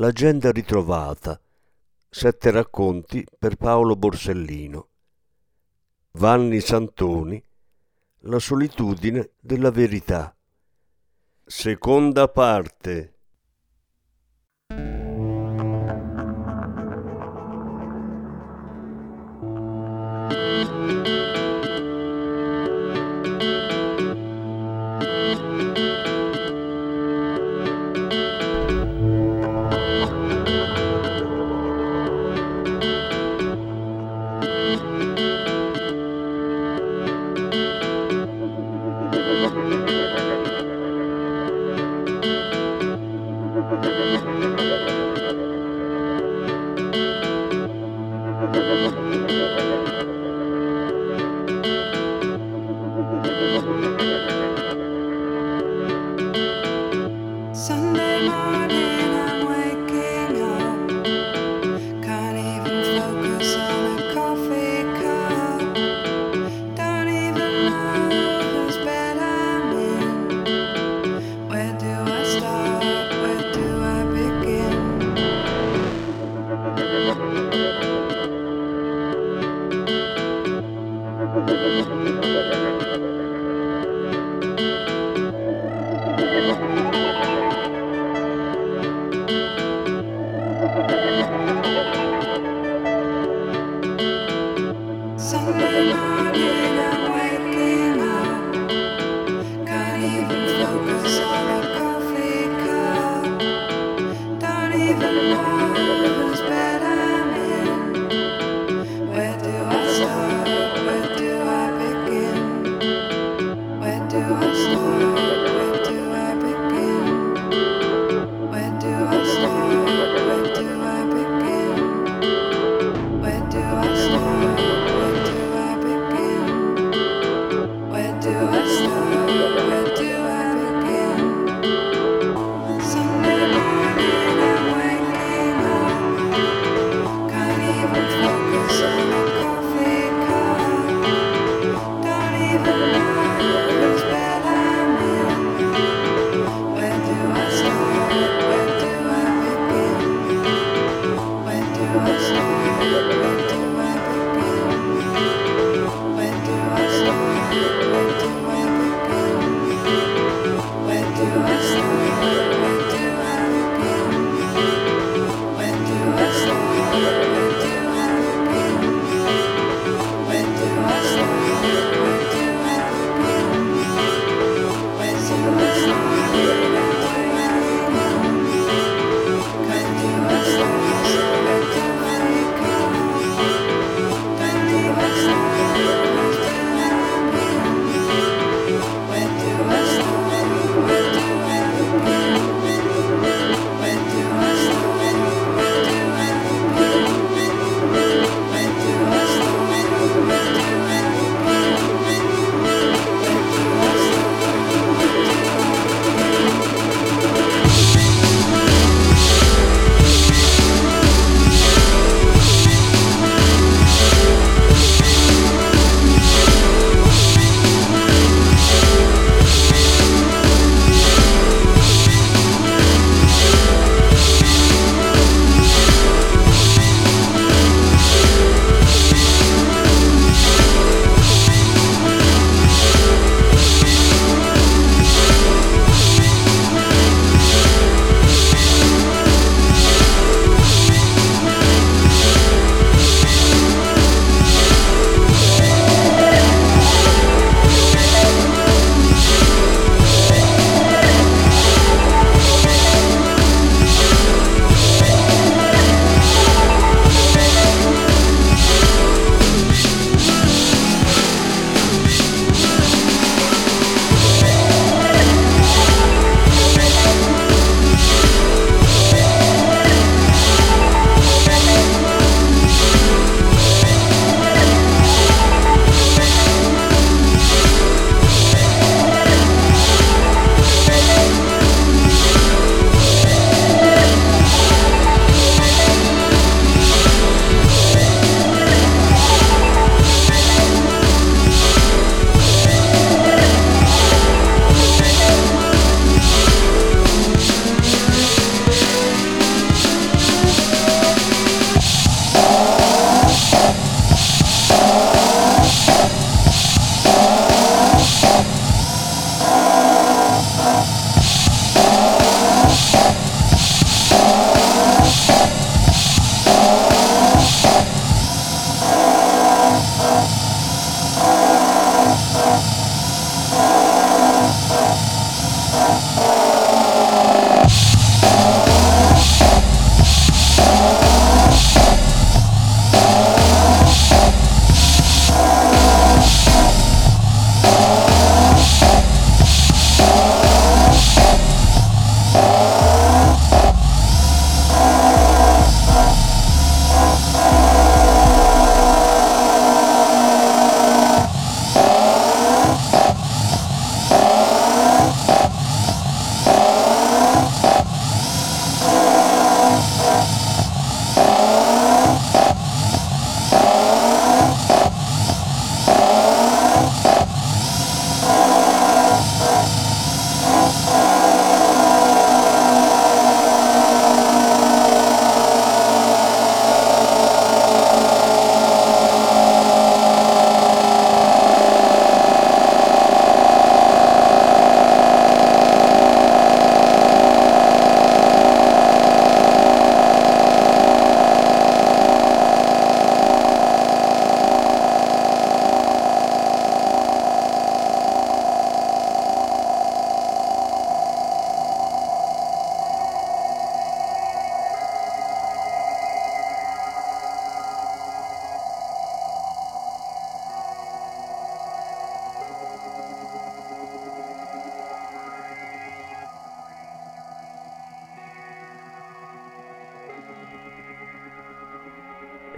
L'agenda ritrovata. Sette racconti per Paolo Borsellino. Vanni Santoni. La solitudine della verità. Seconda parte.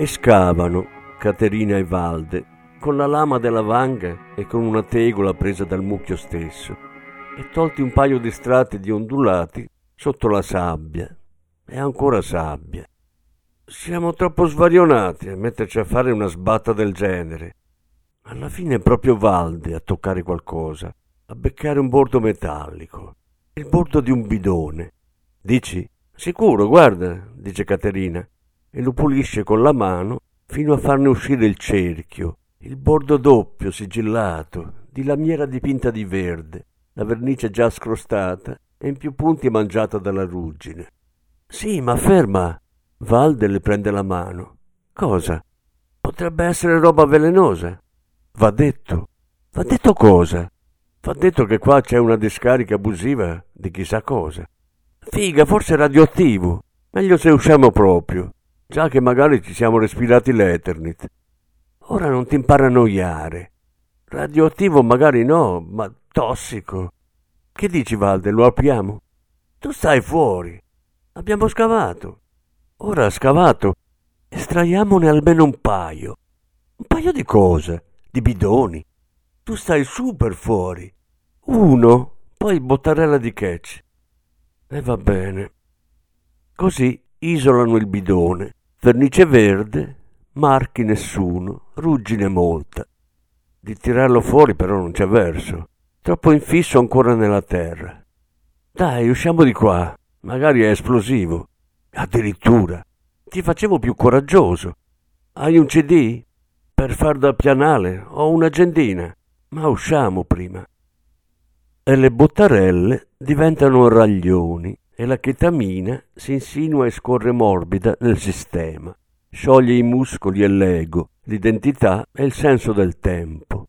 E scavano, Caterina e Valde, con la lama della vanga e con una tegola presa dal mucchio stesso, e tolti un paio di strati di ondulati sotto la sabbia. E ancora sabbia. Siamo troppo svarionati a metterci a fare una sbatta del genere. Alla fine è proprio Valde a toccare qualcosa, a beccare un bordo metallico, il bordo di un bidone. Dici? Sicuro, guarda, dice Caterina e lo pulisce con la mano fino a farne uscire il cerchio, il bordo doppio sigillato, di lamiera dipinta di verde, la vernice già scrostata e in più punti mangiata dalla ruggine. Sì, ma ferma! Valde le prende la mano. Cosa? Potrebbe essere roba velenosa. Va detto. Va detto cosa? Va detto che qua c'è una discarica abusiva di chissà cosa. Figa, forse radioattivo. Meglio se usciamo proprio già che magari ci siamo respirati l'Eternit. Ora non ti impara a annoiare. Radioattivo magari no, ma tossico. Che dici, Valde, lo apriamo? Tu stai fuori. Abbiamo scavato. Ora scavato. Estraiamone almeno un paio. Un paio di cose, di bidoni. Tu stai super fuori. Uno, poi bottarella di catch. E va bene. Così isolano il bidone vernice verde, marchi nessuno, ruggine molta. Di tirarlo fuori però non c'è verso, troppo infisso ancora nella terra. Dai, usciamo di qua, magari è esplosivo. Addirittura, ti facevo più coraggioso. Hai un CD? Per far da pianale ho un'agendina, ma usciamo prima. E le bottarelle diventano raglioni e la chetamina si insinua e scorre morbida nel sistema, scioglie i muscoli e l'ego, l'identità e il senso del tempo,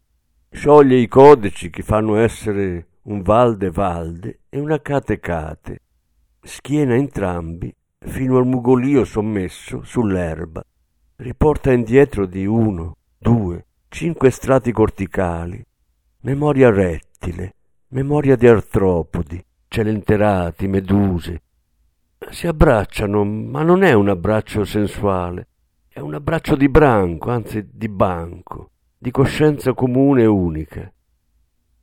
scioglie i codici che fanno essere un valde valde e una cate cate, schiena entrambi fino al mugolio sommesso sull'erba, riporta indietro di uno, due, cinque strati corticali, memoria rettile, memoria di artropodi, celenterati, meduse. Si abbracciano, ma non è un abbraccio sensuale, è un abbraccio di branco, anzi di banco, di coscienza comune e unica.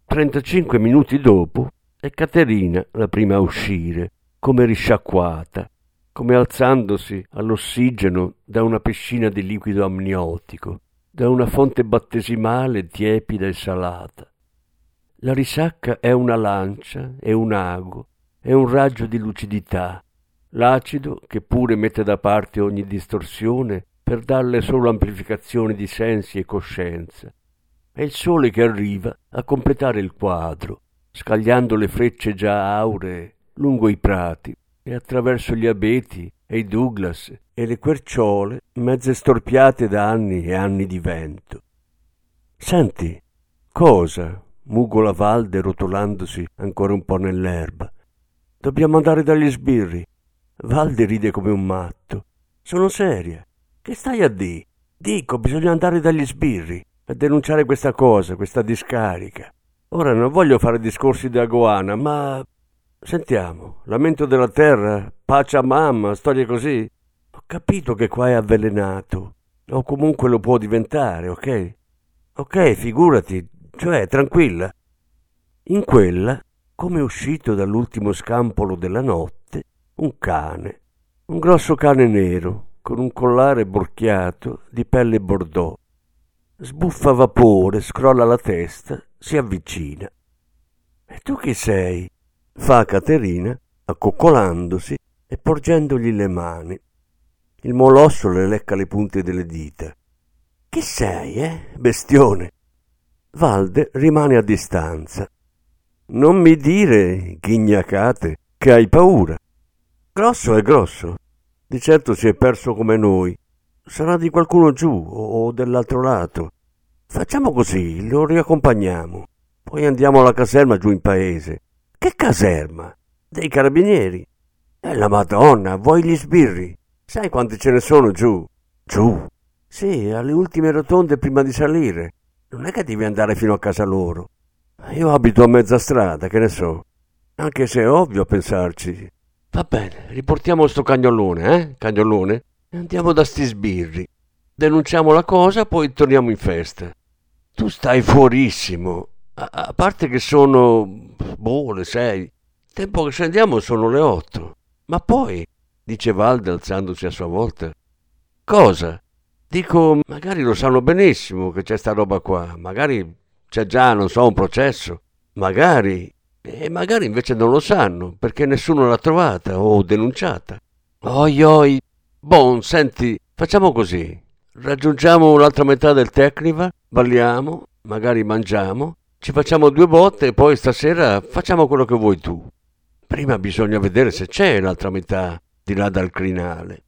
35 minuti dopo è Caterina la prima a uscire, come risciacquata, come alzandosi all'ossigeno da una piscina di liquido amniotico, da una fonte battesimale tiepida e salata. La risacca è una lancia, è un ago, è un raggio di lucidità, l'acido che pure mette da parte ogni distorsione per darle solo amplificazioni di sensi e coscienza. È il sole che arriva a completare il quadro, scagliando le frecce già auree lungo i prati e attraverso gli abeti e i Douglas e le querciole mezze storpiate da anni e anni di vento. Senti, cosa? Mugola Valde rotolandosi ancora un po' nell'erba. Dobbiamo andare dagli sbirri. Valde ride come un matto. Sono seria. Che stai a di? Dico, bisogna andare dagli sbirri a denunciare questa cosa, questa discarica. Ora non voglio fare discorsi da goana, ma sentiamo, lamento della terra, pace a mamma, storie così. Ho capito che qua è avvelenato, o comunque lo può diventare, ok? Ok, figurati, cioè tranquilla. In quella, come uscito dall'ultimo scampolo della notte, un cane, un grosso cane nero, con un collare borchiato di pelle bordeaux. Sbuffa vapore, scrolla la testa, si avvicina. E tu chi sei? fa Caterina, accoccolandosi e porgendogli le mani. Il molosso le lecca le punte delle dita. Chi sei, eh? Bestione. Valde rimane a distanza. Non mi dire, ghignacate, che hai paura. Grosso è grosso. Di certo si è perso come noi. Sarà di qualcuno giù o dell'altro lato. Facciamo così, lo riaccompagniamo. Poi andiamo alla caserma giù in paese. Che caserma? Dei carabinieri. E la Madonna, vuoi gli sbirri? Sai quanti ce ne sono giù? Giù? Sì, alle ultime rotonde prima di salire. Non è che devi andare fino a casa loro. Io abito a mezza strada, che ne so. Anche se è ovvio pensarci. Va bene, riportiamo sto cagnolone, eh? Cagnolone? Andiamo da sti sbirri. Denunciamo la cosa, poi torniamo in festa. Tu stai fuorissimo. A, a parte che sono... boh, le sei. Tempo che scendiamo sono le otto. Ma poi, dice Valde alzandosi a sua volta. Cosa? Dico, magari lo sanno benissimo che c'è sta roba qua. Magari c'è già, non so, un processo. Magari e magari invece non lo sanno perché nessuno l'ha trovata o denunciata. Oi oi. Bon, senti, facciamo così. Raggiungiamo l'altra metà del Tecniva, balliamo, magari mangiamo, ci facciamo due botte e poi stasera facciamo quello che vuoi tu. Prima bisogna vedere se c'è l'altra metà di là dal crinale.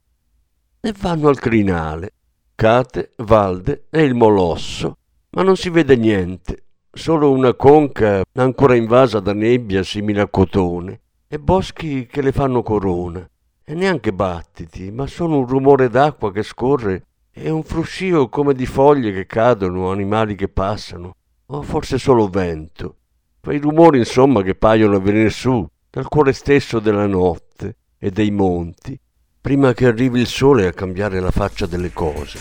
E vanno al crinale. Cate, Valde e il Molosso, ma non si vede niente solo una conca ancora invasa da nebbia simile a cotone e boschi che le fanno corona e neanche battiti, ma solo un rumore d'acqua che scorre e un fruscio come di foglie che cadono, animali che passano, o forse solo vento. Quei rumori, insomma, che paiono venire su dal cuore stesso della notte e dei monti, prima che arrivi il sole a cambiare la faccia delle cose.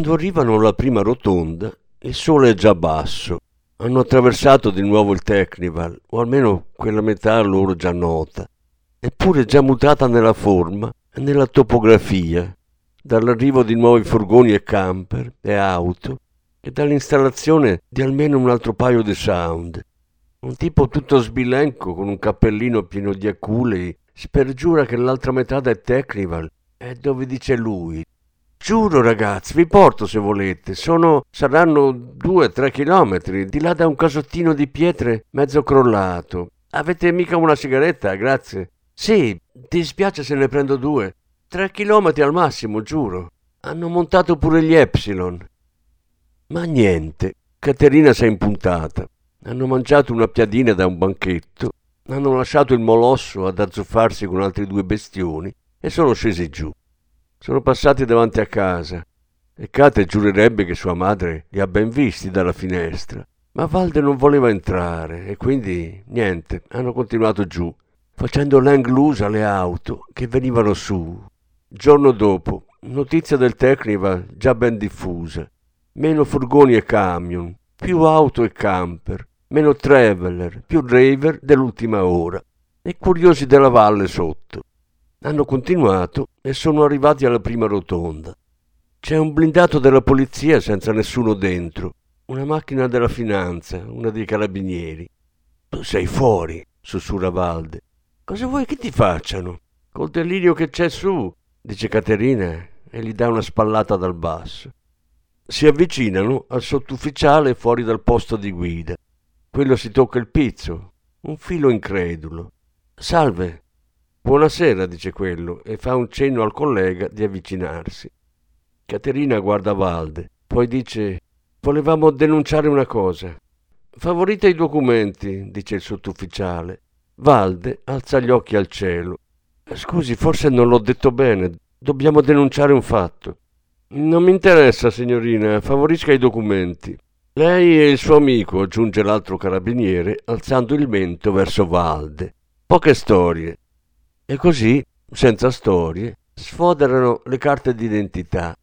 Quando arrivano alla prima rotonda, il sole è già basso. Hanno attraversato di nuovo il Technival, o almeno quella metà loro già nota, eppure già mutata nella forma e nella topografia, dall'arrivo di nuovi furgoni e camper e auto e dall'installazione di almeno un altro paio di sound. Un tipo tutto sbilenco con un cappellino pieno di aculei spergiura che l'altra metà del Technival è dove dice lui. Giuro ragazzi, vi porto se volete. Sono. saranno due o tre chilometri, di là da un casottino di pietre mezzo crollato. Avete mica una sigaretta, grazie. Sì, ti spiace se ne prendo due. Tre chilometri al massimo, giuro. Hanno montato pure gli Epsilon. Ma niente, Caterina si è impuntata. Hanno mangiato una piadina da un banchetto, hanno lasciato il molosso ad azzuffarsi con altri due bestioni e sono scesi giù. Sono passati davanti a casa e Kate giurerebbe che sua madre li ha ben visti dalla finestra. Ma Valde non voleva entrare e quindi niente, hanno continuato giù, facendo lang loose alle auto che venivano su. Giorno dopo, notizia del Tecniva già ben diffusa. Meno furgoni e camion, più auto e camper, meno traveler, più raver dell'ultima ora e curiosi della valle sotto. Hanno continuato e sono arrivati alla prima rotonda. C'è un blindato della polizia senza nessuno dentro, una macchina della finanza, una dei carabinieri. Tu sei fuori, sussurra Valde. Cosa vuoi che ti facciano? Col delirio che c'è su, dice Caterina e gli dà una spallata dal basso. Si avvicinano al sottufficiale fuori dal posto di guida. Quello si tocca il pizzo, un filo incredulo. Salve, Buonasera, dice quello, e fa un cenno al collega di avvicinarsi. Caterina guarda Valde, poi dice Volevamo denunciare una cosa. Favorite i documenti, dice il sottufficiale. Valde alza gli occhi al cielo. Scusi, forse non l'ho detto bene. Dobbiamo denunciare un fatto. Non mi interessa, signorina, favorisca i documenti. Lei e il suo amico, aggiunge l'altro carabiniere, alzando il mento verso Valde. Poche storie. E così, senza storie, sfoderano le carte d'identità.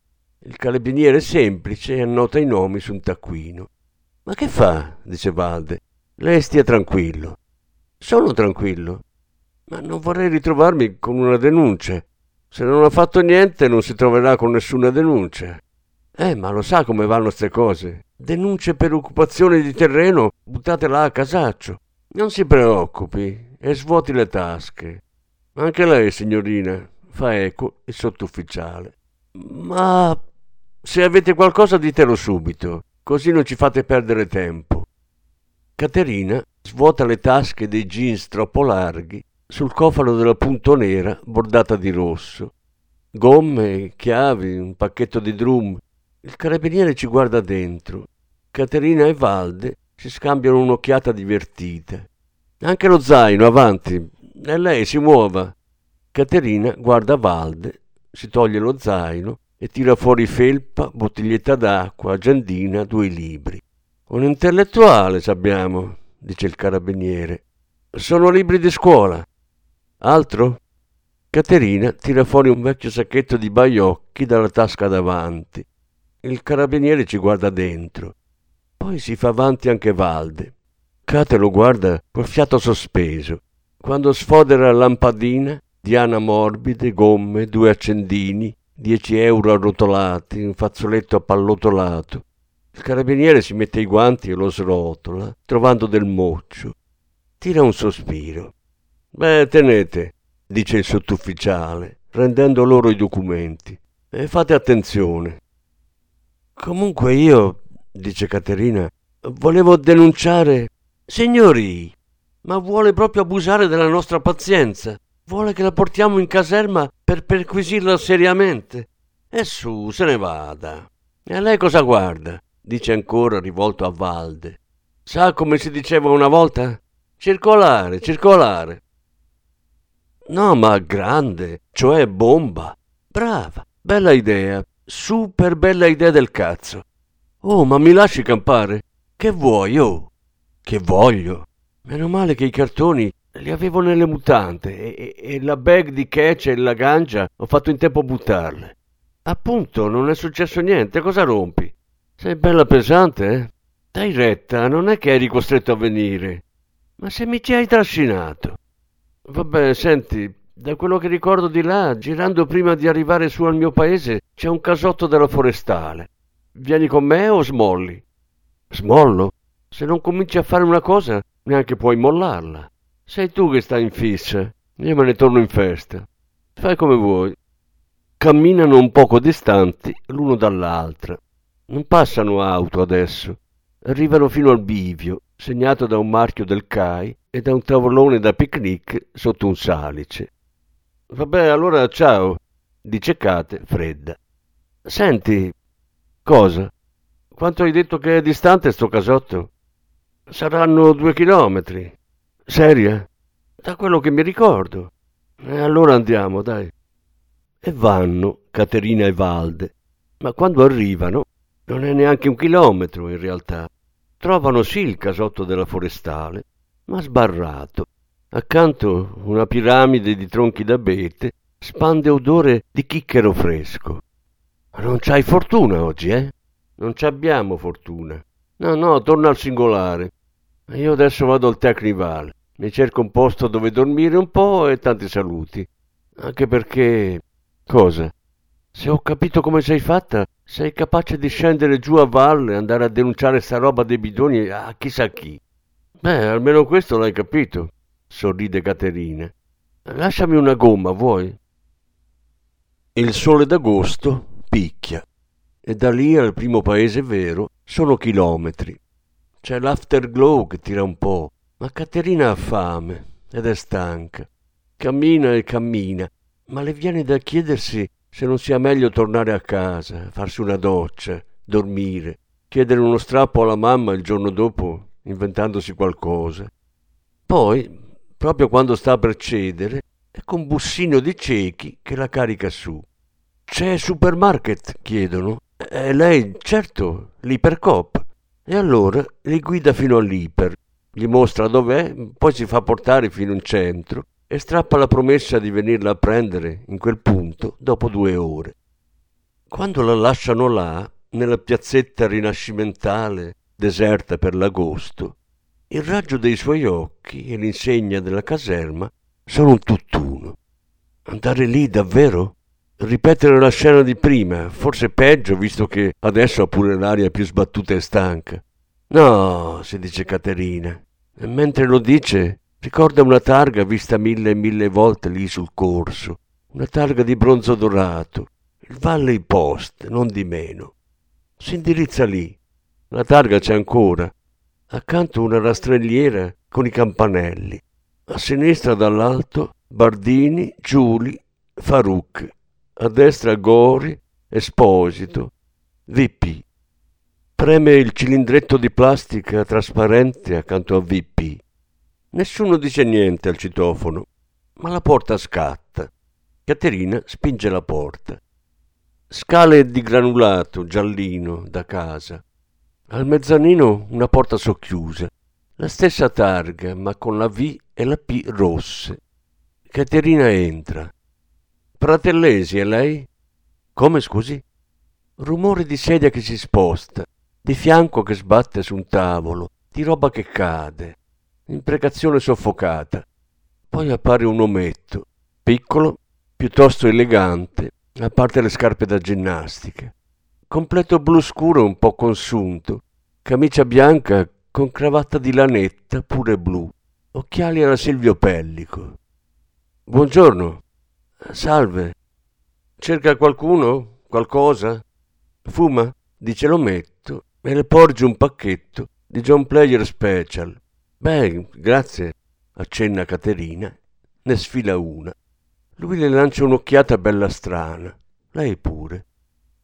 Il carabiniere semplice annota i nomi su un taccuino. Ma che fa? dice Valde. Lei stia tranquillo. Sono tranquillo. Ma non vorrei ritrovarmi con una denuncia. Se non ha fatto niente non si troverà con nessuna denuncia. Eh, ma lo sa come vanno queste cose. Denunce per occupazione di terreno buttate là a casaccio. Non si preoccupi e svuoti le tasche. Anche lei, signorina, fa eco il sottufficiale. Ma se avete qualcosa ditelo subito, così non ci fate perdere tempo. Caterina svuota le tasche dei jeans troppo larghi sul cofano della punto nera bordata di rosso. Gomme, chiavi, un pacchetto di drum. Il carabiniere ci guarda dentro. Caterina e Valde si scambiano un'occhiata divertita. Anche lo zaino, avanti, e lei si muova. Caterina guarda Valde, si toglie lo zaino e tira fuori felpa, bottiglietta d'acqua, agendina, due libri. Un intellettuale abbiamo, dice il carabiniere. Sono libri di scuola. Altro? Caterina tira fuori un vecchio sacchetto di baiocchi dalla tasca davanti. Il carabiniere ci guarda dentro. Poi si fa avanti anche Valde. Cate lo guarda col fiato sospeso. Quando sfodera la lampadina, diana morbide, gomme, due accendini, dieci euro arrotolati, un fazzoletto appallotolato. Il carabiniere si mette i guanti e lo srotola, trovando del moccio. Tira un sospiro. Beh, tenete, dice il sottufficiale, rendendo loro i documenti. E fate attenzione. Comunque io, dice Caterina, volevo denunciare. Signori, ma vuole proprio abusare della nostra pazienza. Vuole che la portiamo in caserma per perquisirla seriamente. E su, se ne vada. E a lei cosa guarda? dice ancora rivolto a Valde. Sa come si diceva una volta? Circolare, circolare. No, ma grande, cioè bomba. Brava, bella idea, super bella idea del cazzo. Oh, ma mi lasci campare? Che vuoi, oh? Che voglio? Meno male che i cartoni li avevo nelle mutante e, e, e la bag di catch e la gancia ho fatto in tempo a buttarle. Appunto, non è successo niente, cosa rompi? Sei bella pesante, eh? Dai retta, non è che eri costretto a venire. Ma se mi ci hai trascinato. Vabbè, senti, da quello che ricordo di là, girando prima di arrivare su al mio paese, c'è un casotto della forestale. Vieni con me o smolli? Smollo? Se non cominci a fare una cosa, neanche puoi mollarla. Sei tu che stai in fissa. Io me ne torno in festa. Fai come vuoi. Camminano un poco distanti l'uno dall'altra. Non passano auto adesso. Arrivano fino al bivio, segnato da un marchio del CAI e da un tavolone da picnic sotto un salice. Vabbè, allora ciao, dice Kate, fredda. Senti, cosa? Quanto hai detto che è distante sto casotto? Saranno due chilometri. Seria? Da quello che mi ricordo. E allora andiamo, dai. E vanno, Caterina e Valde. Ma quando arrivano, non è neanche un chilometro in realtà. Trovano sì il casotto della forestale, ma sbarrato. Accanto una piramide di tronchi d'abete spande odore di chicchero fresco. Non c'hai fortuna oggi, eh? Non ci abbiamo fortuna. No, no, torna al singolare. Io adesso vado al Tecnival. Mi cerco un posto dove dormire un po' e tanti saluti. Anche perché... Cosa? Se ho capito come sei fatta, sei capace di scendere giù a valle e andare a denunciare sta roba dei bidoni a chissà chi. Beh, almeno questo l'hai capito, sorride Caterina. Lasciami una gomma, vuoi? Il sole d'agosto picchia e da lì al primo paese vero sono chilometri. C'è l'afterglow che tira un po', ma Caterina ha fame ed è stanca. Cammina e cammina, ma le viene da chiedersi se non sia meglio tornare a casa, farsi una doccia, dormire, chiedere uno strappo alla mamma il giorno dopo, inventandosi qualcosa. Poi, proprio quando sta per cedere, ecco un bussino di ciechi che la carica su. C'è supermarket? chiedono. E lei, certo, l'Ipercop. E allora li guida fino all'Iper, gli mostra dov'è, poi si fa portare fino in centro e strappa la promessa di venirla a prendere in quel punto dopo due ore. Quando la lasciano là, nella piazzetta rinascimentale, deserta per l'agosto, il raggio dei suoi occhi e l'insegna della caserma sono un tutt'uno. Andare lì davvero? Ripetere la scena di prima, forse peggio visto che adesso ha pure l'aria più sbattuta e stanca. No, si dice Caterina. E mentre lo dice, ricorda una targa vista mille e mille volte lì sul corso. Una targa di bronzo dorato. Il Valley Post, non di meno. Si indirizza lì. La targa c'è ancora. Accanto una rastrelliera con i campanelli. A sinistra dall'alto Bardini, Giuli, Faruc a destra Gori, Esposito, VP. Preme il cilindretto di plastica trasparente accanto a VP. Nessuno dice niente al citofono, ma la porta scatta. Caterina spinge la porta. Scale di granulato giallino da casa. Al mezzanino una porta socchiusa. La stessa targa, ma con la V e la P rosse. Caterina entra. Pratellesi, e lei? Come scusi? Rumore di sedia che si sposta, di fianco che sbatte su un tavolo, di roba che cade, imprecazione soffocata. Poi appare un ometto, piccolo, piuttosto elegante, a parte le scarpe da ginnastica. Completo blu scuro un po' consunto, camicia bianca con cravatta di lanetta pure blu, occhiali alla Silvio Pellico. Buongiorno, Salve. Cerca qualcuno? Qualcosa? Fuma? Dice l'ometto e le porge un pacchetto di John Player Special. Beh, grazie, accenna Caterina. Ne sfila una. Lui le lancia un'occhiata bella strana. Lei pure.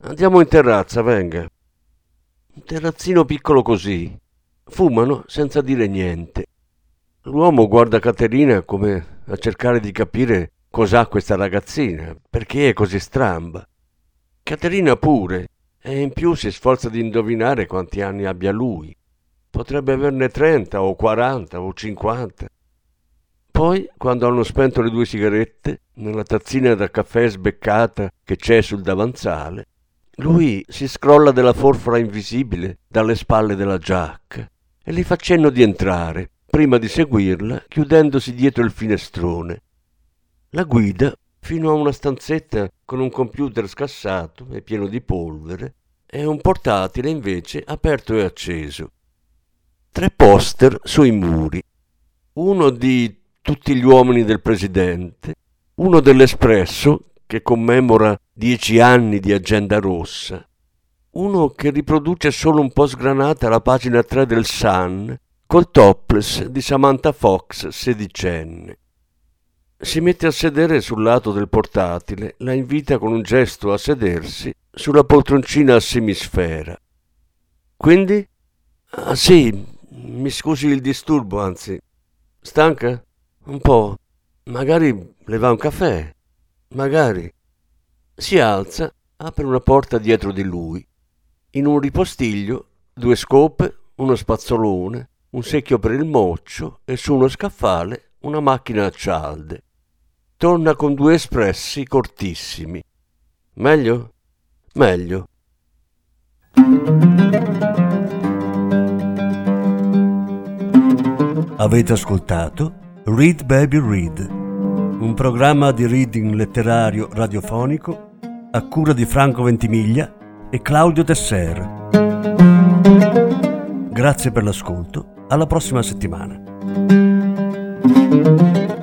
Andiamo in terrazza, venga. Un terrazzino piccolo così. Fumano senza dire niente. L'uomo guarda Caterina come a cercare di capire cos'ha questa ragazzina, perché è così stramba. Caterina pure, e in più si sforza di indovinare quanti anni abbia lui. Potrebbe averne 30 o 40 o 50. Poi quando hanno spento le due sigarette, nella tazzina da caffè sbeccata che c'è sul davanzale, lui si scrolla della forfora invisibile dalle spalle della giacca e gli fa cenno di entrare, prima di seguirla, chiudendosi dietro il finestrone. La guida fino a una stanzetta con un computer scassato e pieno di polvere e un portatile invece aperto e acceso. Tre poster sui muri, uno di tutti gli uomini del presidente, uno dell'Espresso che commemora dieci anni di agenda rossa, uno che riproduce solo un po' sgranata la pagina 3 del Sun col topless di Samantha Fox sedicenne. Si mette a sedere sul lato del portatile, la invita con un gesto a sedersi sulla poltroncina a semisfera. Quindi? Ah sì, mi scusi il disturbo, anzi. Stanca? Un po'. Magari le va un caffè. Magari. Si alza, apre una porta dietro di lui. In un ripostiglio, due scope, uno spazzolone, un secchio per il moccio e su uno scaffale una macchina a cialde. Torna con due espressi cortissimi. Meglio? Meglio. Avete ascoltato Read Baby Read, un programma di reading letterario radiofonico a cura di Franco Ventimiglia e Claudio Tesser. Grazie per l'ascolto, alla prossima settimana.